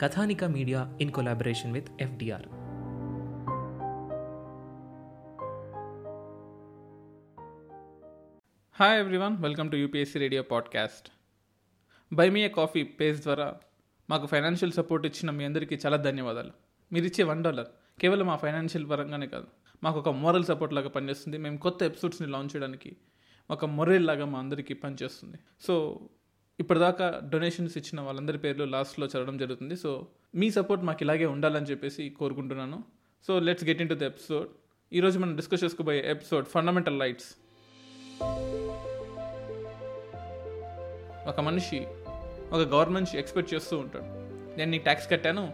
Kathanika media in collaboration with FDR. Hi everyone welcome to UPSC radio podcast buy me a coffee page ద్వారా మాకు financial support ఇచ్చిన మీ అందరికీ చాలా ధన్యవాదాలు. మీరు ఇచ్చే వన్ డాలర్ కేవలం మా ఫైనాన్షియల్ పరంగానే కాదు. మాకు ఒక మోరల్ సపోర్ట్ లాగా పనిచేస్తుంది. మేము కొత్త ఎపిసోడ్స్ని లాంచ్ చేయడానికి ఒక మొరల్ లాగా మా అందరికీ పనిచేస్తుంది. సో ఇప్పటిదాకా డొనేషన్స్ ఇచ్చిన వాళ్ళందరి పేర్లు లాస్ట్లో చదవడం జరుగుతుంది. సో మీ సపోర్ట్ మాకు ఇలాగే ఉండాలని చెప్పేసి కోరుకుంటున్నాను. So let's get into the episode ఈరోజు మనం డిస్కస్ చేసుకోబోయే ఎపిసోడ్ ఫండమెంటల్ లైట్స్ ఒక మనిషి ఒక గవర్నమెంట్ ఎక్స్పెక్ట్ చేస్తూ ఉంటాడు. నేను నీకు ట్యాక్స్ కట్టాను.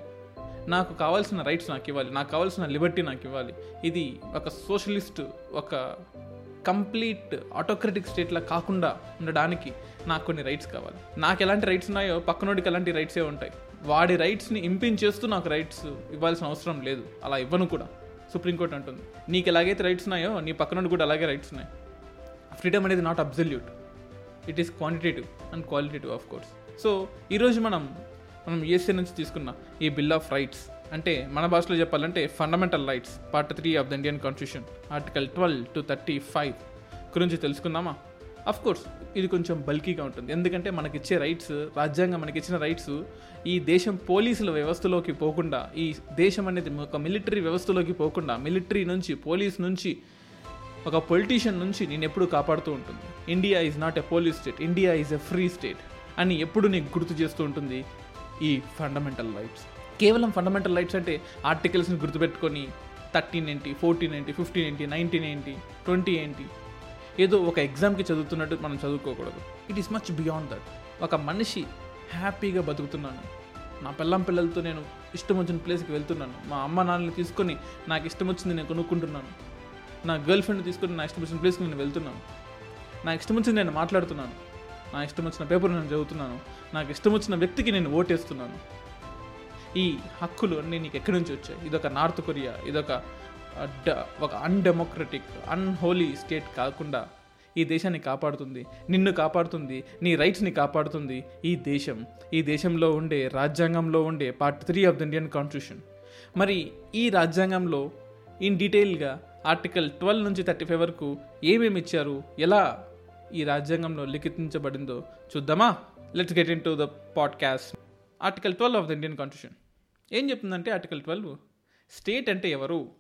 నాకు కావాల్సిన రైట్స్ నాకు ఇవ్వాలి. నాకు కావాల్సిన లిబర్టీ నాకు ఇవ్వాలి. ఇది ఒక సోషలిస్ట్ ఒక కంప్లీట్ ఆటోక్రటిక్ స్టేట్లా కాకుండా ఉండడానికి నాకు కొన్ని రైట్స్ కావాలి. నాకు ఎలాంటి రైట్స్ ఉన్నాయో పక్కనోడికి ఎలాంటి రైట్సే ఉంటాయి. వాడి రైట్స్ని ఇంపింగ్ చేస్తూ నాకు రైట్స్ ఇవ్వాల్సిన అవసరం లేదు. అలా ఇవ్వను కూడా. సుప్రీంకోర్టు అంటుంది. నీకు ఎలాగైతే రైట్స్ ఉన్నాయో నీ పక్కనోడి కూడా అలాగే రైట్స్ ఉన్నాయి. ఫ్రీడమ్ అనేది not absolute it is quantitative and qualitative of course so ఈరోజు మనం మనం ఏసీ నుంచి తీసుకున్న ఈ బిల్ ఆఫ్ రైట్స్ అంటే మన భాషలో చెప్పాలంటే fundamental rights part three of the Indian constitution article twelve to thirty five గురించి తెలుసుకుందామా? అఫ్ కోర్స్ ఇది కొంచెం బల్కీగా ఉంటుంది. ఎందుకంటే మనకిచ్చే రైట్స్ రాజ్యాంగం మనకిచ్చిన రైట్స్ ఈ దేశం పోలీసుల వ్యవస్థలోకి పోకుండా ఈ దేశం అనేది ఒక మిలిటరీ వ్యవస్థలోకి పోకుండా మిలిటరీ నుంచి పోలీస్ నుంచి ఒక పొలిటీషియన్ నుంచి నేను ఎప్పుడు కాపాడుతూ ఉంటుంది. India is not a police state India is a free state అని ఎప్పుడు నీకు గుర్తు చేస్తూ ఉంటుంది ఈ ఫండమెంటల్ రైట్స్ కేవలం ఫండమెంటల్ రైట్స్ అంటే ఆర్టికల్స్ని గుర్తుపెట్టుకొని థర్టీన్ ఏంటి ఫోర్టీన్ ఏంటి ఫిఫ్టీన్ ఏంటి నైన్టీన్ ఏంటి ట్వంటీ ఏంటి. ఏదో ఒక ఎగ్జామ్కి చదువుతున్నట్టు మనం చదువుకోకూడదు. It is much beyond that ఒక మనిషి హ్యాపీగా బతుకుతున్నాను. నా పిల్లం పిల్లలతో నేను ఇష్టం వచ్చిన ప్లేస్కి వెళ్తున్నాను. మా అమ్మ నాన్నని తీసుకొని నాకు ఇష్టం వచ్చింది నేను కొనుక్కుంటున్నాను. నా గర్ల్ ఫ్రెండ్ తీసుకొని నా ఇష్టం వచ్చిన ప్లేస్కి నేను వెళ్తున్నాను. నాకు ఇష్టం వచ్చింది నేను మాట్లాడుతున్నాను. నా ఇష్టం వచ్చిన పేపర్ నేను చదువుతున్నాను. నాకు ఇష్టం వచ్చిన వ్యక్తికి నేను ఓటేస్తున్నాను. ఈ హక్కులు అన్నీ నీకు ఎక్కడి నుంచి వచ్చాయి? ఇదొక నార్త్ కొరియా ఇదొక డ ఒక అన్డెమోక్రటిక్ అన్హోలీ స్టేట్ కాకుండా ఈ దేశాన్ని కాపాడుతుంది నిన్ను కాపాడుతుంది నీ రైట్స్ని కాపాడుతుంది ఈ దేశం. ఈ దేశంలో ఉండే రాజ్యాంగంలో ఉండే part three of the Indian constitution. మరి ఈ రాజ్యాంగంలో ఇన్ డీటెయిల్గా ఆర్టికల్ ట్వెల్వ్ నుంచి థర్టీ ఫైవ్ వరకు ఏమేమి ఇచ్చారు? ఎలా ఈ రాజ్యాంగంలో లిఖించబడిందో చూద్దామా? Let's get into the podcast. Article twelve of the Indian constitution ఏం చెప్తుందంటే ఆర్టికల్ ట్వెల్వ్ స్టేట్ అంటే ఎవరు?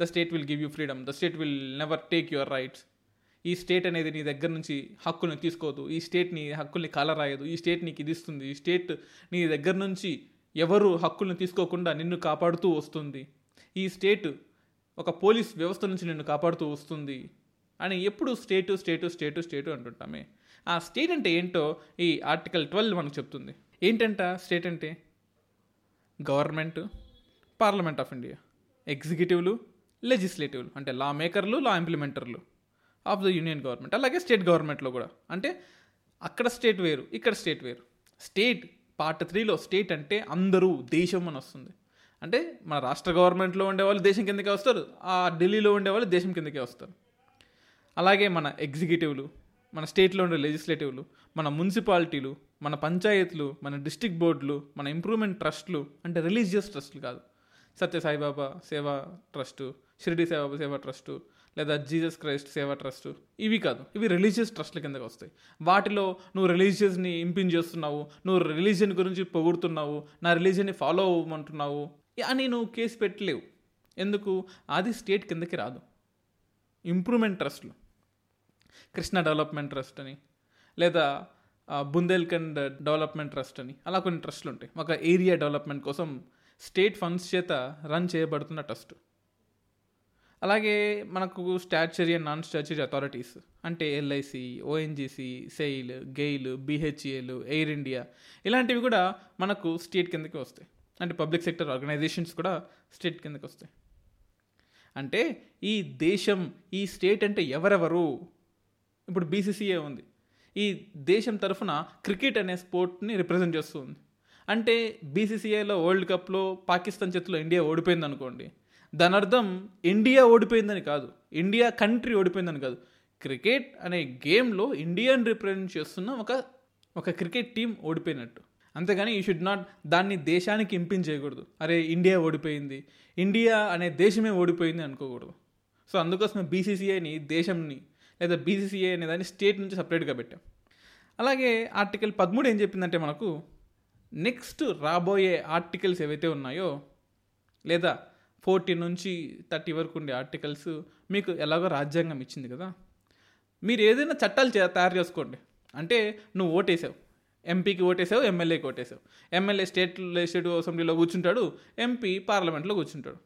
The state will give you freedom the state will never take your rights ఈ స్టేట్ అనేది నీ దగ్గర నుంచి హక్కుల్ని తీసుకోదు. ఈ స్టేట్ నీ హక్కుల్ని కాలరాయదు. ఈ స్టేట్ నీకు ఇది ఇస్తుంది. ఈ స్టేట్ నీ దగ్గర నుంచి ఎవరు హక్కుల్ని తీసుకోకుండా నిన్ను కాపాడుతూ వస్తుంది. ఈ స్టేట్ ఒక పోలీస్ వ్యవస్థ నుంచి నిన్ను కాపాడుతూ వస్తుంది. అని ఎప్పుడు స్టేటు స్టేటు స్టేటు స్టేటు అంటుంటామే. ఆ స్టేట్ అంటే ఏంటో ఈ ఆర్టికల్ ట్వెల్వ్ మనకు చెప్తుంది. ఏంటంట స్టేట్ అంటే? Government parliament of India. ఎగ్జిక్యూటివ్లు లెజిస్లేటివ్లు అంటే లా మేకర్లు లా ఇంప్లిమెంటర్లు ఆఫ్ ద యూనియన్ గవర్నమెంట్. అలాగే స్టేట్ గవర్నమెంట్లో కూడా. అంటే అక్కడ స్టేట్ వేరు ఇక్కడ స్టేట్ వేరు. స్టేట్ పార్ట్ త్రీలో స్టేట్ అంటే అందరూ దేశం అని వస్తుంది. అంటే మన రాష్ట్ర గవర్నమెంట్లో ఉండేవాళ్ళు దేశం కిందకే వస్తారు ఆ ఢిల్లీలో ఉండేవాళ్ళు దేశం కిందకే వస్తారు. అలాగే మన ఎగ్జిక్యూటివ్లు మన స్టేట్లో ఉండే లెజిస్లేటివ్లు మన మున్సిపాలిటీలు మన పంచాయతీలు మన డిస్టిక్ బోర్డులు మన ఇంప్రూవ్మెంట్ ట్రస్ట్లు అంటే రిలీజియస్ ట్రస్ట్లు కాదు. సత్య సాయిబాబా సేవా ట్రస్టు షిరిడి సాయిబాబా సేవా ట్రస్టు లేదా జీసస్ క్రైస్ట్ సేవా ట్రస్ట్ ఇవి కాదు. ఇవి రిలీజియస్ ట్రస్ట్ల కిందకి వస్తాయి. వాటిలో నువ్వు రిలీజియస్ని ఇంపిన్ చేస్తున్నావు నువ్వు రిలీజియన్ గురించి పొగుడుతున్నావు నా రిలీజియన్ని ఫాలో అవ్వమంటున్నావు అని నువ్వు కేసు పెట్టలేవు. ఎందుకు? అది స్టేట్ కిందకి రాదు. ఇంప్రూవ్మెంట్ ట్రస్ట్లు కృష్ణ డెవలప్మెంట్ ట్రస్ట్ అని లేదా బుందేల్ఖండ్ డెవలప్మెంట్ ట్రస్ట్ అని. అలా కొన్ని ట్రస్ట్లు ఉంటాయి. ఒక ఏరియా డెవలప్మెంట్ కోసం స్టేట్ ఫండ్స్ చేత రన్ చేయబడుతున్న ట్రస్ట్. అలాగే మనకు statutory and non statutory authorities అంటే LIC ONGC SAIL GAIL BHEL Air India ఇలాంటివి కూడా మనకు స్టేట్ కిందకి వస్తాయి. అంటే పబ్లిక్ సెక్టర్ ఆర్గనైజేషన్స్ కూడా స్టేట్ కిందకి వస్తాయి. అంటే ఈ దేశం ఈ స్టేట్ అంటే ఎవరెవరు? ఇప్పుడు బీసీసీఏ ఉంది. ఈ దేశం తరఫున క్రికెట్ అనే స్పోర్ట్ని రిప్రజెంట్ చేస్తుంది. అంటే బీసీసీఐలో వరల్డ్ కప్లో పాకిస్తాన్ చేతిలో ఇండియా ఓడిపోయింది అనుకోండి. దాని అర్థం ఇండియా ఓడిపోయిందని కాదు. ఇండియా కంట్రీ ఓడిపోయిందని కాదు. క్రికెట్ అనే గేమ్లో ఇండియాని రిప్రజెంట్ చేస్తున్న ఒక ఒక క్రికెట్ టీం ఓడిపోయినట్టు. అంతేగాని యూ షుడ్ నాట్ దాన్ని దేశానికి ఇంపింగ్ చేయకూడదు. అరే ఇండియా ఓడిపోయింది. ఇండియా అనే దేశమే ఓడిపోయింది అనుకోకూడదు. సో అందుకోసమే బీసీసీఐని దేశంని లేదా బీసీసీఏ అనే దాన్ని స్టేట్ నుంచి సపరేట్గా పెట్టాం. అలాగే ఆర్టికల్ పదమూడు ఏం చెప్పిందంటే మనకు నెక్స్ట్ రాబోయే ఆర్టికల్స్ ఏవైతే ఉన్నాయో లేదా ఫోర్టీ నుంచి థర్టీ వరకు ఉండే ఆర్టికల్స్ మీకు ఎలాగో రాజ్యాంగం ఇచ్చింది కదా మీరు ఏదైనా చట్టాలు తయారు చేసుకోండి. అంటే నువ్వు ఓటేసావు. ఎంపీకి ఓటేసావు ఎమ్మెల్యేకి ఓటేసావు. ఎమ్మెల్యే స్టేట్ లెజిస్లేటివ్ అసెంబ్లీలో కూర్చుంటాడు ఎంపీ పార్లమెంట్లో కూర్చుంటాడు.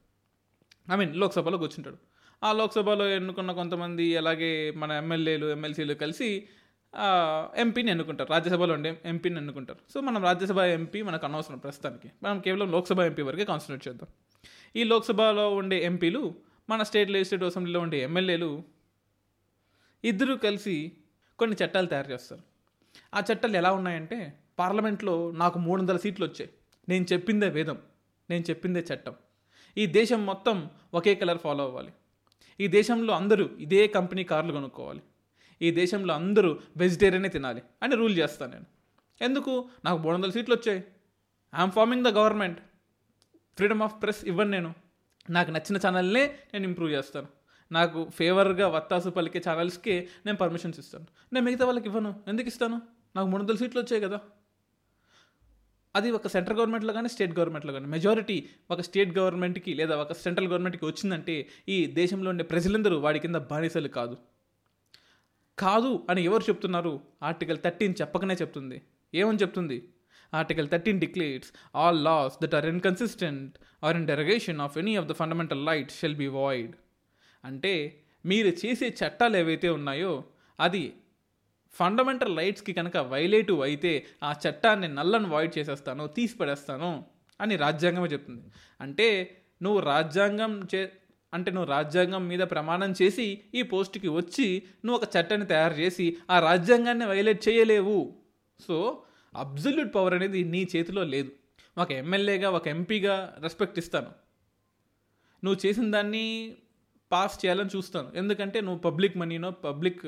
ఐ మీన్ లోక్సభలో కూర్చుంటాడు. ఆ లోక్సభలో ఎన్నుకున్న కొంతమంది అలాగే మన ఎమ్మెల్యేలు ఎమ్మెల్సీలు కలిసి ఎంపీని ఎన్నుకుంటారు. రాజ్యసభలో ఉండే ఎంపీని ఎన్నుకుంటారు. సో మనం రాజ్యసభ ఎంపీ మనకు అనవసరం ప్రస్తుతానికి. మనం కేవలం లోక్సభ ఎంపీ వరకే కాన్సన్ట్రేట్ చేద్దాం. ఈ లోక్సభలో ఉండే ఎంపీలు మన స్టేట్ లెజిస్లేటివ్ అసెంబ్లీలో ఉండే ఎమ్మెల్యేలు ఇద్దరు కలిసి కొన్ని చట్టాలు తయారు చేస్తారు. ఆ చట్టాలు ఎలా ఉన్నాయంటే పార్లమెంట్లో నాకు మూడు వందల సీట్లు వచ్చాయి. నేను చెప్పిందే వేదం. నేను చెప్పిందే చట్టం. ఈ దేశం మొత్తం ఒకే కలర్ ఫాలో అవ్వాలి. ఈ దేశంలో అందరూ ఇదే కంపెనీ కార్లు కొనుక్కోవాలి. ఈ దేశంలో అందరూ వెజిటేరియనే తినాలి అని రూల్ చేస్తాను నేను. ఎందుకు? నాకు మూడు వందల సీట్లు వచ్చాయి. I'm forming the government freedom of press ఇవ్వను నేను. నాకు నచ్చిన ఛానల్నే నేను ఇంప్రూవ్ చేస్తాను. నాకు ఫేవర్గా వత్తాసు పలికే ఛానల్స్కి నేను పర్మిషన్స్ ఇస్తాను. నేను మిగతా వాళ్ళకి ఇవ్వను. ఎందుకు ఇస్తాను? నాకు మూడు వందల సీట్లు వచ్చాయి కదా. అది ఒక సెంట్రల్ గవర్నమెంట్లో కానీ స్టేట్ గవర్నమెంట్లో కానీ మెజారిటీ ఒక స్టేట్ గవర్నమెంట్కి లేదా ఒక సెంట్రల్ గవర్నమెంట్కి వచ్చిందంటే ఈ దేశంలో ఉండే ప్రజలందరూ వాడి కింద బానిసలు కాదు. కాదు అని ఎవరు చెప్తున్నారు? ఆర్టికల్ థర్టీన్ చెప్పకనే చెప్తుంది. ఏమని చెప్తుంది? Article thirteen declares all laws that are inconsistent or in derogation of any of the fundamental right shall be void అంటే మీరు చేసే చట్టాలు ఏవైతే ఉన్నాయో అది ఫండమెంటల్ రైట్స్కి కనుక వైలేటివ్ అయితే ఆ చట్టాన్ని నల్లను వాయిడ్ చేసేస్తాను తీసిపడేస్తాను అని రాజ్యాంగమే చెప్తుంది. అంటే నువ్వు రాజ్యాంగం చే అంటే నువ్వు రాజ్యాంగం మీద ప్రమాణం చేసి ఈ పోస్ట్కి వచ్చి నువ్వు ఒక చట్టాన్ని తయారు చేసి ఆ రాజ్యాంగాన్ని వైలేట్ చేయలేవు. సో అబ్జల్యూట్ పవర్ అనేది నీ చేతిలో లేదు. ఒక ఎమ్మెల్యేగా ఒక ఎంపీగా రెస్పెక్ట్ ఇస్తాను. నువ్వు చేసిన దాన్ని పాస్ చేయాలని చూస్తాను. ఎందుకంటే నువ్వు పబ్లిక్ మనీనో పబ్లిక్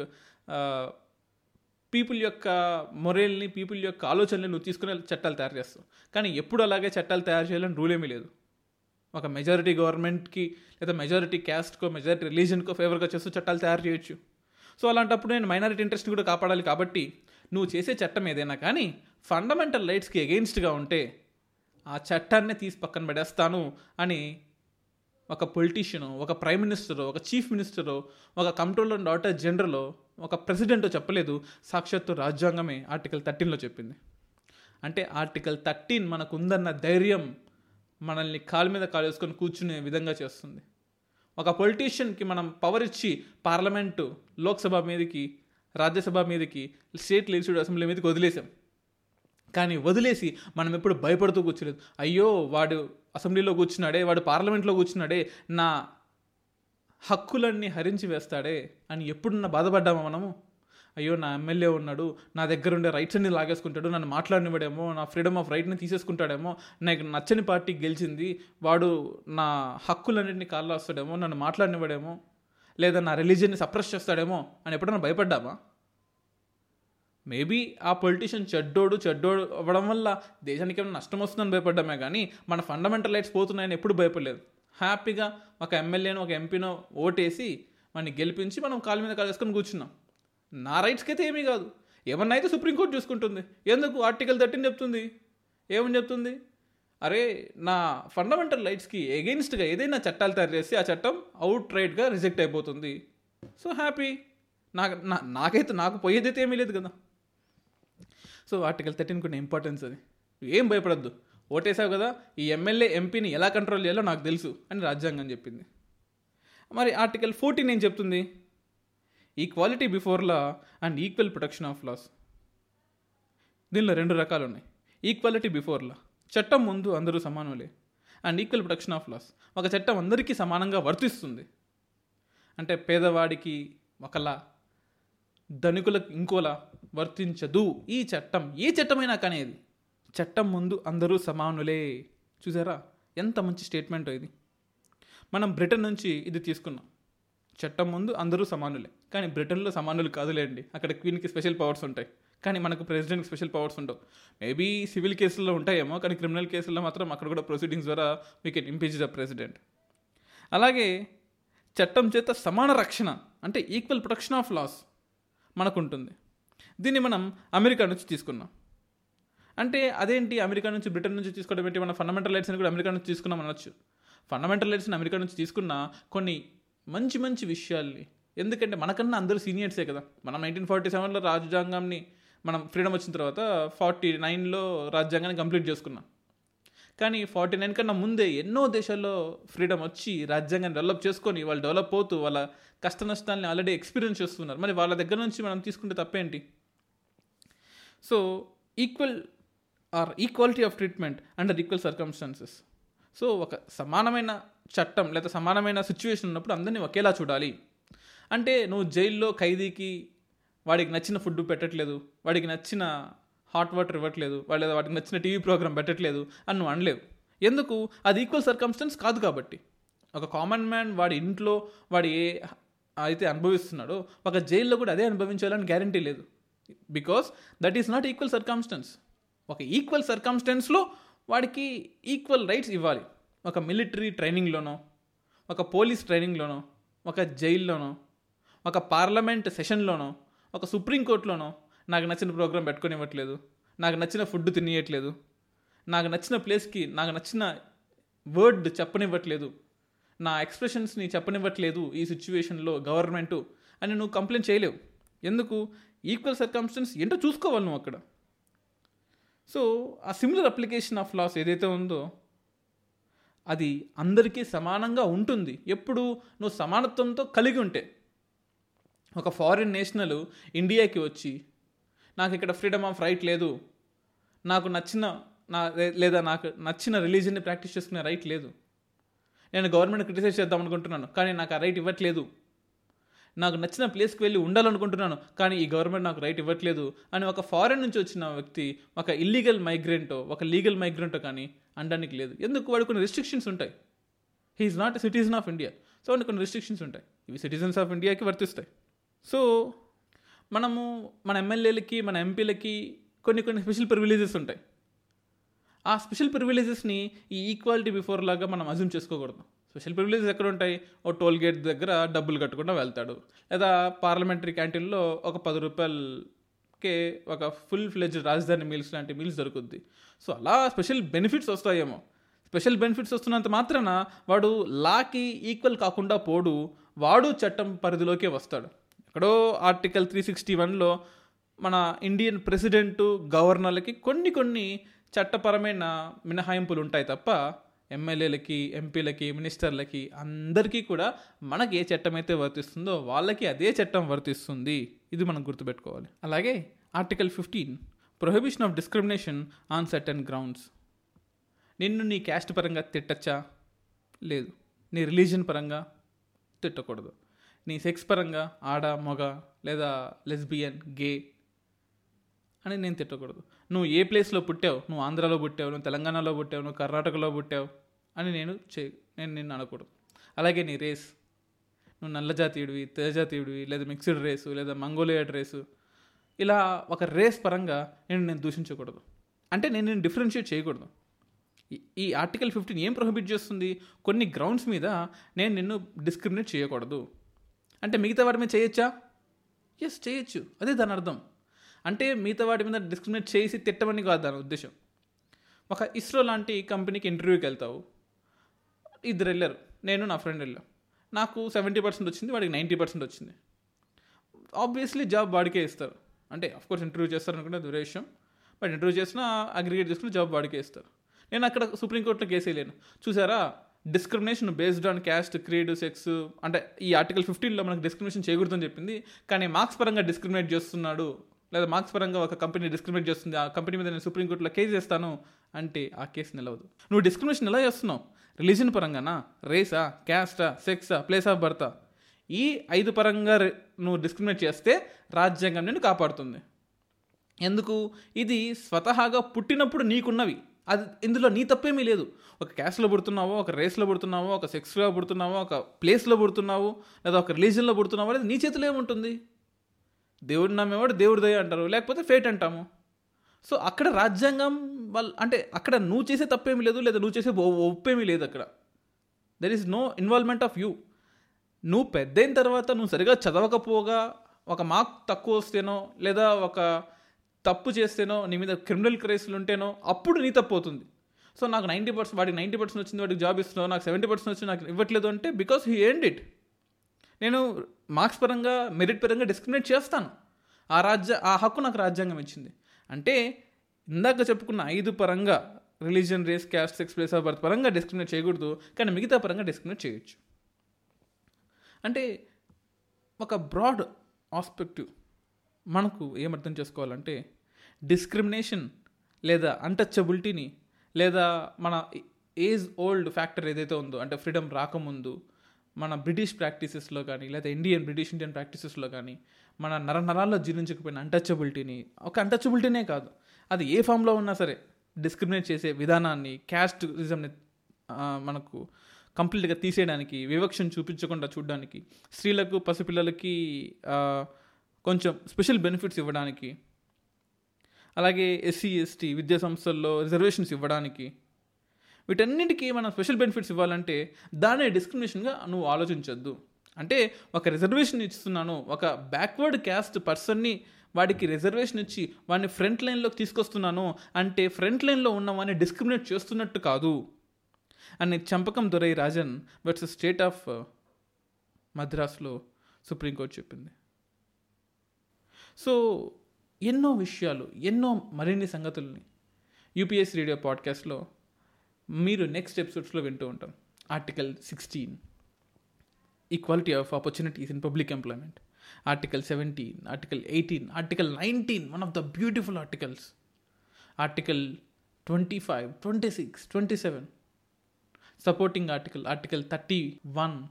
పీపుల్ యొక్క మొరేల్ని పీపుల్ యొక్క ఆలోచనల్ని నువ్వు తీసుకునే చట్టాలు తయారు చేస్తావు. కానీ ఎప్పుడు అలాగే చట్టాలు తయారు చేయాలని రూల్ ఏమీ లేదు. ఒక మెజారిటీ గవర్నమెంట్కి లేదా మెజారిటీ క్యాస్ట్కో మెజారిటీ రిలీజన్కో ఫేవర్గా చేస్తూ చట్టాలు తయారు చేయొచ్చు. సో అలాంటప్పుడు నేను మైనారిటీ ఇంట్రెస్ట్ కూడా కాపాడాలి కాబట్టి నువ్వు చేసే చట్టం ఏదైనా కానీ ఫండమెంటల్ రైట్స్కి ఎగెయిన్స్ట్గా ఉంటే ఆ చట్టాన్ని తీసి పక్కన పడేస్తాను అని ఒక పొలిటీషియను ఒక ప్రైమ్ మినిస్టరు ఒక చీఫ్ మినిస్టరు ఒక కంట్రోలర్ అండ్ ఆటర్ జనరల్ ఒక ప్రెసిడెంట్ చెప్పలేదు. సాక్షాత్తు రాజ్యాంగమే ఆర్టికల్ థర్టీన్లో చెప్పింది. అంటే ఆర్టికల్ థర్టీన్ మనకు ఉందన్న ధైర్యం మనల్ని కాలు మీద కాలు వేసుకొని కూర్చునే విధంగా చేస్తుంది. ఒక పొలిటీషియన్కి మనం పవర్ ఇచ్చి పార్లమెంటు లోక్సభ మీదకి రాజ్యసభ మీదకి స్టేట్ లెజిస్లేటివ్ అసెంబ్లీ మీదకి వదిలేసాం. కానీ వదిలేసి మనం ఎప్పుడు భయపడుతూ కూర్చోలేదు. అయ్యో వాడు అసెంబ్లీలో కూర్చున్నాడే వాడు పార్లమెంట్లో కూర్చున్నాడే నా హక్కులన్నీ హరించి వేస్తాడే అని ఎప్పుడున్న బాధపడ్డామా మనము? అయ్యో నా ఎమ్మెల్యే ఉన్నాడు నా దగ్గర ఉండే రైట్స్ అన్ని లాగేసుకుంటాడు నన్ను మాట్లాడినవాడేమో నా ఫ్రీడమ్ ఆఫ్ రైట్ని తీసేసుకుంటాడేమో నాకు నచ్చని పార్టీ గెలిచింది వాడు నా హక్కులన్నింటినీ కాళ్ళు వస్తాడేమో నన్ను మాట్లాడినవాడేమో లేదా నా రిలీజియన్ని సప్రెస్ చేస్తాడేమో అని ఎప్పుడన్నా భయపడ్డామా? మేబీ ఆ పొలిటీషియన్ చెడ్డోడు చెడ్డోడు అవ్వడం వల్ల దేశానికి ఏమైనా నష్టం వస్తుందని భయపడ్డమే కానీ మన ఫండమెంటల్ రైట్స్ పోతున్నాయని ఎప్పుడు భయపడలేదు. హ్యాపీగా ఒక ఎమ్మెల్యేను ఒక ఎంపీనో ఓటేసి మనని గెలిపించి మనం కాలు మీద కాలు వేసుకొని కూర్చున్నాం. నా రైట్స్కి అయితే ఏమీ కాదు. ఏమన్నా అయితే సుప్రీంకోర్టు చూసుకుంటుంది? ఎందుకు ఆర్టికల్ థర్టీన్ చెప్తుంది? ఏమని చెప్తుంది? అరే నా ఫండమెంటల్ రైట్స్కి ఎగెయిన్స్ట్గా ఏదైనా చట్టాలు తయారు చేసి ఆ చట్టం అవుట్ రైట్గా రిజెక్ట్ అయిపోతుంది. So happy. నాకు నా- నాకైతే నాకు పోయేదైతే ఏమీ లేదు కదా. సో ఆర్టికల్ థర్టీన్ కొన్ని ఇంపార్టెన్స్ అది. ఏం భయపడద్దు. ఓటేసావు కదా ఈ ఎమ్మెల్యే ఎంపీని ఎలా కంట్రోల్ చేయాలో నాకు తెలుసు అని రాజ్యాంగం చెప్పింది. మరి ఆర్టికల్ ఫోర్టీన్ ఏం చెప్తుంది? Equality before law and equal protection of laws. దీనిలో రెండు రకాలు ఉన్నాయి ఈక్వాలిటీ బిఫోర్ లా చట్టం ముందు అందరూ సమానులే and equal protection of laws ఒక చట్టం అందరికీ సమానంగా వర్తిస్తుంది. అంటే పేదవాడికి ఒకలా ధనికులకు ఇంకోలా వర్తించదు. ఈ చట్టం ఏ చట్టమైనా కానీ ఇది. చట్టం ముందు అందరూ సమానులే. చూసారా? ఎంత మంచి స్టేట్మెంట్ ఇది. మనం బ్రిటన్ నుంచి ఇది తీసుకున్నాం. చట్టం ముందు అందరూ సమానులే. కానీ బ్రిటన్లో సమానులు కాదులేండి. అక్కడ క్వీన్కి స్పెషల్ పవర్స్ ఉంటాయి. కానీ మనకు ప్రెసిడెంట్కి స్పెషల్ పవర్స్ ఉండవు. మేబీ సివిల్ కేసుల్లో ఉంటాయేమో కానీ క్రిమినల్ కేసుల్లో మాత్రం అక్కడ కూడా ప్రొసీడింగ్స్ ద్వారా we can impeach the president అలాగే చట్టం చేత సమాన రక్షణ అంటే ఈక్వల్ ప్రొటెక్షన్ ఆఫ్ లాస్ మనకుంటుంది. దీన్ని మనం అమెరికా నుంచి తీసుకున్నాం. అంటే అదేంటి అమెరికా నుంచి బ్రిటన్ నుంచి తీసుకోవడం ఏంటి? మన ఫండమెంటల్ రైట్స్ని కూడా అమెరికా నుంచి తీసుకున్నాం అనొచ్చు. ఫండమెంటల్ రైట్స్ని అమెరికా నుంచి తీసుకున్న కొన్ని మంచి మంచి విషయాల్ని ఎందుకంటే మనకన్నా అందరూ సీనియర్సే కదా. మనం నైన్టీన్ ఫార్టీ సెవెన్లో రాజ్యాంగాన్ని మనం ఫ్రీడమ్ వచ్చిన తర్వాత ఫార్టీ నైన్లో రాజ్యాంగాన్ని కంప్లీట్ చేసుకున్నాం. కానీ ఫార్టీ నైన్ కన్నా ముందే ఎన్నో దేశాల్లో ఫ్రీడమ్ వచ్చి రాజ్యాంగాన్ని డెవలప్ చేసుకొని వాళ్ళు డెవలప్ అవుతూ వాళ్ళ కష్ట నష్టాలని ఆల్రెడీ ఎక్స్పీరియన్స్ చేస్తున్నారు. మరి వాళ్ళ దగ్గర నుంచి మనం తీసుకుంటే తప్పేంటి? So equal or equality of treatment under equal circumstances so ఒక సమానమైన చట్టం లేదా సమానమైన సిచ్యువేషన్ ఉన్నప్పుడు అందరినీ ఒకేలా చూడాలి. అంటే నువ్వు జైల్లో ఖైదీకి వాడికి నచ్చిన ఫుడ్ పెట్టట్లేదు వాడికి నచ్చిన హాట్ వాటర్ ఇవ్వట్లేదు లేదా వాడికి నచ్చిన టీవీ ప్రోగ్రామ్ పెట్టట్లేదు అని నువ్వు అనలేవు. ఎందుకు? అది ఈక్వల్ సర్కమ్స్టెన్స్ కాదు కాబట్టి. ఒక కామన్ మ్యాన్ వాడి ఇంట్లో వాడి ఏ అయితే అనుభవిస్తున్నాడో ఒక జైల్లో కూడా అదే అనుభవించాలని గ్యారంటీ లేదు. Because that is not equal circumstance ఒక ఈక్వల్ సర్కమ్స్టెన్స్లో వాడికి ఈక్వల్ రైట్స్ ఇవ్వాలి. ఒక మిలిటరీ ట్రైనింగ్లోనో ఒక పోలీస్ ట్రైనింగ్లోనో ఒక జైల్లోనో ఒక పార్లమెంట్ సెషన్లోనో ఒక సుప్రీంకోర్టులోనో నాకు నచ్చిన ప్రోగ్రాం పెట్టుకొని ఇవ్వట్లేదు నాకు నచ్చిన ఫుడ్ తినియట్లేదు. నాకు నచ్చిన ప్లేస్కి నాకు నచ్చిన వర్డ్ చెప్పనివ్వట్లేదు. నా ఎక్స్ప్రెషన్స్ని చెప్పనివ్వట్లేదు ఈ సిచ్యువేషన్లో గవర్నమెంటు అని నువ్వు కంప్లైంట్ చేయలేవు. ఎందుకు? ఈక్వల్ సర్కమ్స్టెన్స్ ఏంటో చూసుకోవాలి నువ్వు అక్కడ. సో ఆ సిమిలర్ అప్లికేషన్ ఆఫ్ లాస్ ఏదైతే ఉందో అది అందరికీ సమానంగా ఉంటుంది. ఎప్పుడు? నువ్వు సమానత్వంతో కలిగి ఉంటే. ఒక ఫారిన్ నేషనల్ ఇండియాకి వచ్చి నాకు ఇక్కడ ఫ్రీడమ్ ఆఫ్ రైట్ లేదు. నాకు నచ్చిన నా లేదా నాకు నచ్చిన రిలీజన్ని ప్రాక్టీస్ చేసుకునే రైట్ లేదు. నేను గవర్నమెంట్ క్రిటిసైజ్ చేద్దాం అనుకుంటున్నాను కానీ నాకు ఆ రైట్ ఇవ్వట్లేదు. నాకు నచ్చిన ప్లేస్కి వెళ్ళి ఉండాలనుకుంటున్నాను కానీ ఈ గవర్నమెంట్ నాకు రైట్ ఇవ్వట్లేదు అని ఒక ఫారెన్ నుంచి వచ్చిన వ్యక్తి ఒక ఇల్లీగల్ మైగ్రెంటో ఒక లీగల్ మైగ్రెంటో కానీ అనడానికి లేదు. ఎందుకు? వాడు కొన్ని రిస్ట్రిక్షన్స్ ఉంటాయి. He is not citizen of India so వాడికి కొన్ని రిస్ట్రిక్షన్స్ ఉంటాయి. ఇవి సిటిజన్స్ ఆఫ్ ఇండియాకి వర్తిస్తాయి. సో మనము మన ఎమ్మెల్యేలకి మన ఎంపీలకి కొన్ని కొన్ని స్పెషల్ ప్రివిలేజెస్ ఉంటాయి. ఆ స్పెషల్ ప్రివిలేజెస్ని ఈ ఈక్వాలిటీ బిఫోర్ లాగా మనం అజ్యూమ్ చేసుకోకూడదు. స్పెషల్ ప్రివిలేజెస్ ఎక్కడ ఉంటాయి ఓ టోల్ గేట్ దగ్గర డబ్బులు కట్టకుండా వెళ్తాడు. లేదా పార్లమెంటరీ క్యాంటీన్లో ఒక పది రూపాయలకే ఒక ఫుల్ ఫ్లెజ్ రాజధాని మీల్స్ లాంటి మీల్స్ దొరుకుద్ది. సో అలా స్పెషల్ బెనిఫిట్స్ వస్తాయేమో. స్పెషల్ బెనిఫిట్స్ వస్తున్నంత మాత్రాన వాడు లాకి ఈక్వల్ కాకుండా పోడు వాడు చట్టం పరిధిలోకే వస్తాడు. ఎక్కడో ఆర్టికల్ త్రీ సిక్స్టీ వన్లో మన ఇండియన్ ప్రెసిడెంటు గవర్నర్లకి కొన్ని కొన్ని చట్టపరమైన మినహాయింపులు ఉంటాయి తప్ప ఎమ్మెల్యేలకి ఎంపీలకి మినిస్టర్లకి అందరికీ కూడా మనకి ఏ చట్టం అయితే వర్తిస్తుందో వాళ్ళకి అదే చట్టం వర్తిస్తుంది. ఇది మనం గుర్తుపెట్టుకోవాలి. అలాగే article fifteen prohibition of discrimination on certain grounds. నిన్ను నీ క్యాస్ట్ పరంగా తిట్టచ్చా? లేదు. నీ రిలీజన్ పరంగా తిట్టకూడదు. నీ సెక్స్ పరంగా ఆడ మొగ లేదా లెస్బియన్ గే అని నేను తిట్టకూడదు. నువ్వు ఏ ప్లేస్లో పుట్టావు? నువ్వు ఆంధ్రాలో పుట్టావు? నువ్వు తెలంగాణలో పుట్టావు? నువ్వు కర్ణాటకలో పుట్టావు? అని నేను చే నేను నిన్ను అనకూడదు. అలాగే నీ రేస్ నువ్వు నల్ల జాతీయుడివి తెల్ల జాతీయుడివి లేదా మిక్స్డ్ రేసు లేదా మంగోలియాడ్ రేసు ఇలా ఒక రేస్ పరంగా నేను నేను దూషించకూడదు. అంటే నేను నేను డిఫరెన్షియేట్ చేయకూడదు. ఈ- ఈ ఆర్టికల్ ఫిఫ్టీన్ ఏం ప్రొహిబిట్ చేస్తుంది? కొన్ని గ్రౌండ్స్ మీద నేను నిన్ను డిస్క్రిమినేట్ చేయకూడదు. అంటే మిగతా వాటి మీద చేయొచ్చా? ఎస్ చేయొచ్చు. అదే దాని అర్థం. అంటే మిగతా వాటి మీద డిస్క్రిమినేట్ చేసి తిట్టమని కాదు దాని ఉద్దేశం. ఒక ఇస్రో లాంటి కంపెనీకి ఇంటర్వ్యూకి వెళ్తావు. ఇద్దరు వెళ్ళారు. నేను నా ఫ్రెండ్ వెళ్ళాం. నాకు సెవెంటీ పర్సెంట్ వచ్చింది వాడికి నైంటీ పర్సెంట్ వచ్చింది. ఆబ్వియస్లీ జాబ్ వాడికే ఇస్తారు. అంటే అఫ్కోర్స్ ఇంటర్వ్యూ చేస్తారు అనుకుంటే అది వేరే విషయం. బట్ ఇంటర్వ్యూ చేసినా అగ్రిగేట్ చేసుకుని జాబ్ వాడికే ఇస్తారు. నేను అక్కడ సుప్రీంకోర్టులో కేసు వేయలేను. చూసారా? Discrimination based on caste creed sex అంటే ఈ ఆర్టికల్ ఫిఫ్టీన్లో మనకు డిస్క్రిమినేషన్ చేయకూడదని చెప్పింది. కానీ మార్క్స్ పరంగా డిస్క్రిమినేట్ చేస్తున్నాడు. లేదా మార్క్స్ పరంగా ఒక కంపెనీ డిస్క్రిమినేట్ చేస్తుంది. ఆ కంపెనీ మీద నేను సుప్రీంకోర్టులో కేసు చేస్తాను అంటే ఆ కేసు నిలవదు. నువ్వు డిస్క్రిమినేషన్ ఎలా చేస్తున్నావు? రిలీజన్ పరంగానా? రేసా క్యాస్టా సెక్సా ప్లేస్ ఆఫ్ బర్తా? ఈ ఐదు పరంగా నువ్వు డిస్క్రిమినేట్ చేస్తే రాజ్యాంగం నిన్ను కాపాడుతుంది. ఎందుకు? ఇది స్వతహాగా పుట్టినప్పుడు నీకున్నవి. అది ఇందులో నీ తప్పేమీ లేదు. ఒక క్యాస్ట్లో పుడుతున్నావో ఒక రేస్లో పుడుతున్నావో ఒక సెక్స్లో పుడుతున్నావో ఒక ప్లేస్లో పుడుతున్నావు లేదా ఒక రిలీజన్లో పుడుతున్నావో అనేది నీ చేతిలో ఏముంటుంది? దేవుడు నమ్మేవాడు దేవుడి దయ అంటారు లేకపోతే ఫేట్ అంటాము. సో అక్కడ రాజ్యాంగం వాళ్ళు అంటే అక్కడ నువ్వు చేసే తప్పేమీ లేదు లేదా నువ్వు చేసే ఒప్పేమీ లేదు అక్కడ. There is no involvement of you నువ్వు పెద్దయిన తర్వాత నువ్వు సరిగా చదవకపోగా ఒక మార్క్ తక్కువ వస్తేనో లేదా ఒక తప్పు చేస్తేనో నీ మీద క్రిమినల్ కేసులు ఉంటేనో అప్పుడు నీ తప్పు అవుతుంది. సో నాకు నైంటీ పర్సెంట్ వాడికి నైంటీ పర్సెంట్ వచ్చింది వాడికి జాబ్ ఇస్తున్నావు నాకు సెవెంటీ పర్సెంట్ వచ్చింది నాకు ఇవ్వట్లేదు అంటే బికాస్ హీ ఎండ్ ఇట్ నేను మార్క్స్ పరంగా మెరిట్ పరంగా డిస్క్రిమినేట్ చేస్తాను. ఆ రాజ్య ఆ హక్కు నాకు రాజ్యాంగం ఇచ్చింది. అంటే ఇందాక చెప్పుకున్న ఐదు పరంగా religion race caste sex place of birth పరంగా డిస్క్రిమినేట్ చేయకూడదు కానీ మిగతా పరంగా డిస్క్రిమినేట్ చేయొచ్చు. అంటే ఒక బ్రాడ్ ఆస్పెక్టివ్ మనకు ఏమర్థం చేసుకోవాలంటే డిస్క్రిమినేషన్ లేదా అన్టచబిలిటీని లేదా మన ఏజ్ ఓల్డ్ ఫ్యాక్టర్ ఏదైతే ఉందో అంటే ఫ్రీడమ్ రాకముందు మన బ్రిటిష్ ప్రాక్టీసెస్లో కానీ లేదా ఇండియన్ బ్రిటిష్ ఇండియన్ ప్రాక్టీసెస్లో కానీ మన నర నరాల్లో జీర్ణించకపోయిన అన్టచబిలిటీని ఒక అన్టచబిలిటీనే కాదు అది ఏ ఫామ్లో ఉన్నా సరే డిస్క్రిమినేట్ చేసే విధానాన్ని క్యాస్టిజంని మనకు కంప్లీట్గా తీసేయడానికి వివక్షను చూపించకుండా చూడడానికి స్త్రీలకు పసిపిల్లలకి కొంచెం స్పెషల్ బెనిఫిట్స్ ఇవ్వడానికి అలాగే ఎస్సీ ఎస్టీ విద్యా సంస్థల్లో రిజర్వేషన్స్ ఇవ్వడానికి వీటన్నిటికీ మనం స్పెషల్ బెనిఫిట్స్ ఇవ్వాలంటే దానే డిస్క్రిమినేషన్గా నువ్వు ఆలోచించొద్దు. అంటే ఒక రిజర్వేషన్ ఇస్తున్నాను ఒక బ్యాక్వర్డ్ క్యాస్ట్ పర్సన్ని వాడికి రిజర్వేషన్ ఇచ్చి వాడిని ఫ్రంట్ లైన్లోకి తీసుకొస్తున్నాను అంటే ఫ్రంట్ లైన్లో ఉన్న వాడిని డిస్క్రిమినేట్ చేస్తున్నట్టు కాదు. అని Champakam Dorai Rajan versus State of uh, మద్రాస్లో సుప్రీంకోర్టు చెప్పింది. సో ఎన్నో విషయాలు ఎన్నో మరిన్ని సంగతుల్ని యూపీఎస్ రేడియో పాడ్కాస్ట్లో మీరు నెక్స్ట్ ఎపిసోడ్స్లో వింటూ ఉంటాం. Article sixteen equality of opportunities in public employment article seventeen article eighteen article nineteen one of the beautiful articles article twenty five twenty six twenty seven supporting article article thirty one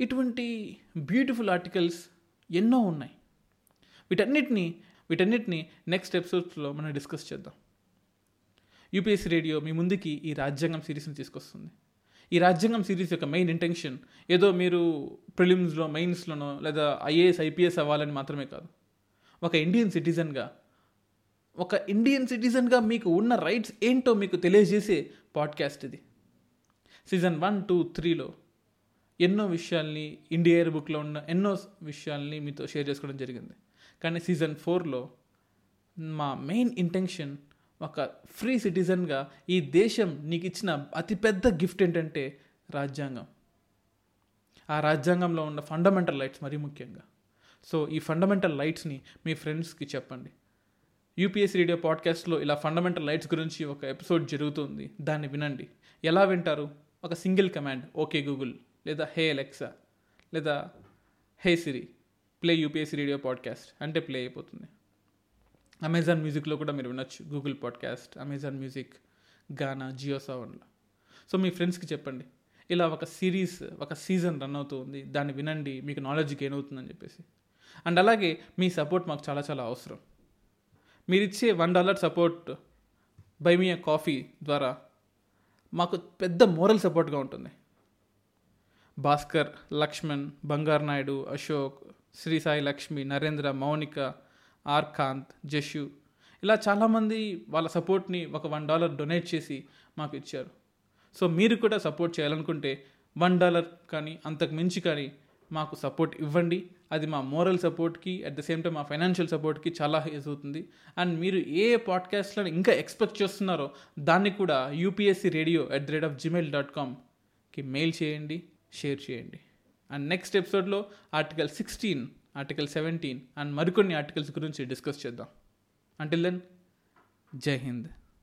ఇటువంటి beautiful articles ఎన్నో ఉన్నాయి. వీటన్నిటిని వీటన్నిటిని next ఎపిసోడ్స్లో మనం discuss చేద్దాం. UPSC radio మీ ముందుకి ఈ రాజ్యాంగం సిరీస్ని తీసుకొస్తుంది. ఈ రాజ్యాంగం సిరీస్ యొక్క మెయిన్ ఇంటెన్షన్ ఏదో మీరు ప్రిలిమ్స్లో మెయిన్స్లోనో లేదా ఐఏఎస్ ఐపీఎస్ అవ్వాలని మాత్రమే కాదు. ఒక ఇండియన్ సిటిజన్గా ఒక ఇండియన్ సిటిజన్గా మీకు ఉన్న రైట్స్ ఏంటో మీకు తెలియజేసే పాడ్కాస్ట్ ఇది. సీజన్ వన్ టూ త్రీలో ఎన్నో విషయాల్ని ఇండియా ఎయిర్ బుక్లో ఉన్న ఎన్నో విషయాల్ని మీతో షేర్ చేసుకోవడం జరిగింది. కానీ సీజన్ ఫోర్లో మా మెయిన్ ఇంటెన్షన్ ఒక ఫ్రీ సిటిజన్గా ఈ దేశం నీకు ఇచ్చిన అతిపెద్ద గిఫ్ట్ ఏంటంటే రాజ్యాంగం. ఆ రాజ్యాంగంలో ఉన్న ఫండమెంటల్ రైట్స్ మరీ ముఖ్యంగా. సో ఈ ఫండమెంటల్ రైట్స్ని మీ ఫ్రెండ్స్కి చెప్పండి. యూపీఎస్సీ రేడియో పాడ్కాస్ట్లో ఇలా ఫండమెంటల్ రైట్స్ గురించి ఒక ఎపిసోడ్ జరుగుతుంది. దాన్ని వినండి. ఎలా వింటారు? ఒక సింగిల్ కమాండ్ ఓకే గూగుల్ లేదా హే అలెక్సా లేదా hey Siri play UPSC radio podcast అంటే ప్లే అయిపోతుంది. అమెజాన్ మ్యూజిక్లో కూడా మీరు వినొచ్చు. Google podcast Amazon music Gaana Jio సెవెన్లో సో మీ ఫ్రెండ్స్కి చెప్పండి. ఇలా ఒక సిరీస్ ఒక సీజన్ రన్ అవుతూ ఉంది. దాన్ని వినండి. మీకు నాలెడ్జ్ గెయిన్ అవుతుందని చెప్పేసి. అండ్ అలాగే మీ సపోర్ట్ మాకు చాలా చాలా అవసరం. మీరు ఇచ్చే one dollar support buy me coffee ద్వారా మాకు పెద్ద మోరల్ సపోర్ట్గా ఉంటుంది. భాస్కర్ లక్ష్మణ్ బంగారు నాయుడు అశోక్ శ్రీ సాయి లక్ష్మి నరేంద్ర మౌనిక ఆర్కాంత్ జషు. ఇలా చాలామంది వాళ్ళ సపోర్ట్ని ఒక వన్ డాలర్ డొనేట్ చేసి మాకు ఇచ్చారు. సో మీరు కూడా సపోర్ట్ చేయాలనుకుంటే వన్ డాలర్ కానీ అంతకు మించి కానీ మాకు సపోర్ట్ ఇవ్వండి. అది మా మోరల్ సపోర్ట్కి అట్ ద సేమ్ టైం మా ఫైనాన్షియల్ సపోర్ట్కి చాలా యూజ్ అవుతుంది. అండ్ మీరు ఏ పాడ్కాస్ట్లను ఇంకా ఎక్స్పెక్ట్ చేస్తున్నారో దాన్ని కూడా UPSC radio at the rate of gmail dot కామ్కి mail చేయండి షేర్ చేయండి. అండ్ నెక్స్ట్ ఎపిసోడ్లో article sixteen article seventeen and మరికొన్ని ఆర్టికల్స్ గురించి డిస్కస్ చేద్దాం. Until then Jai Hind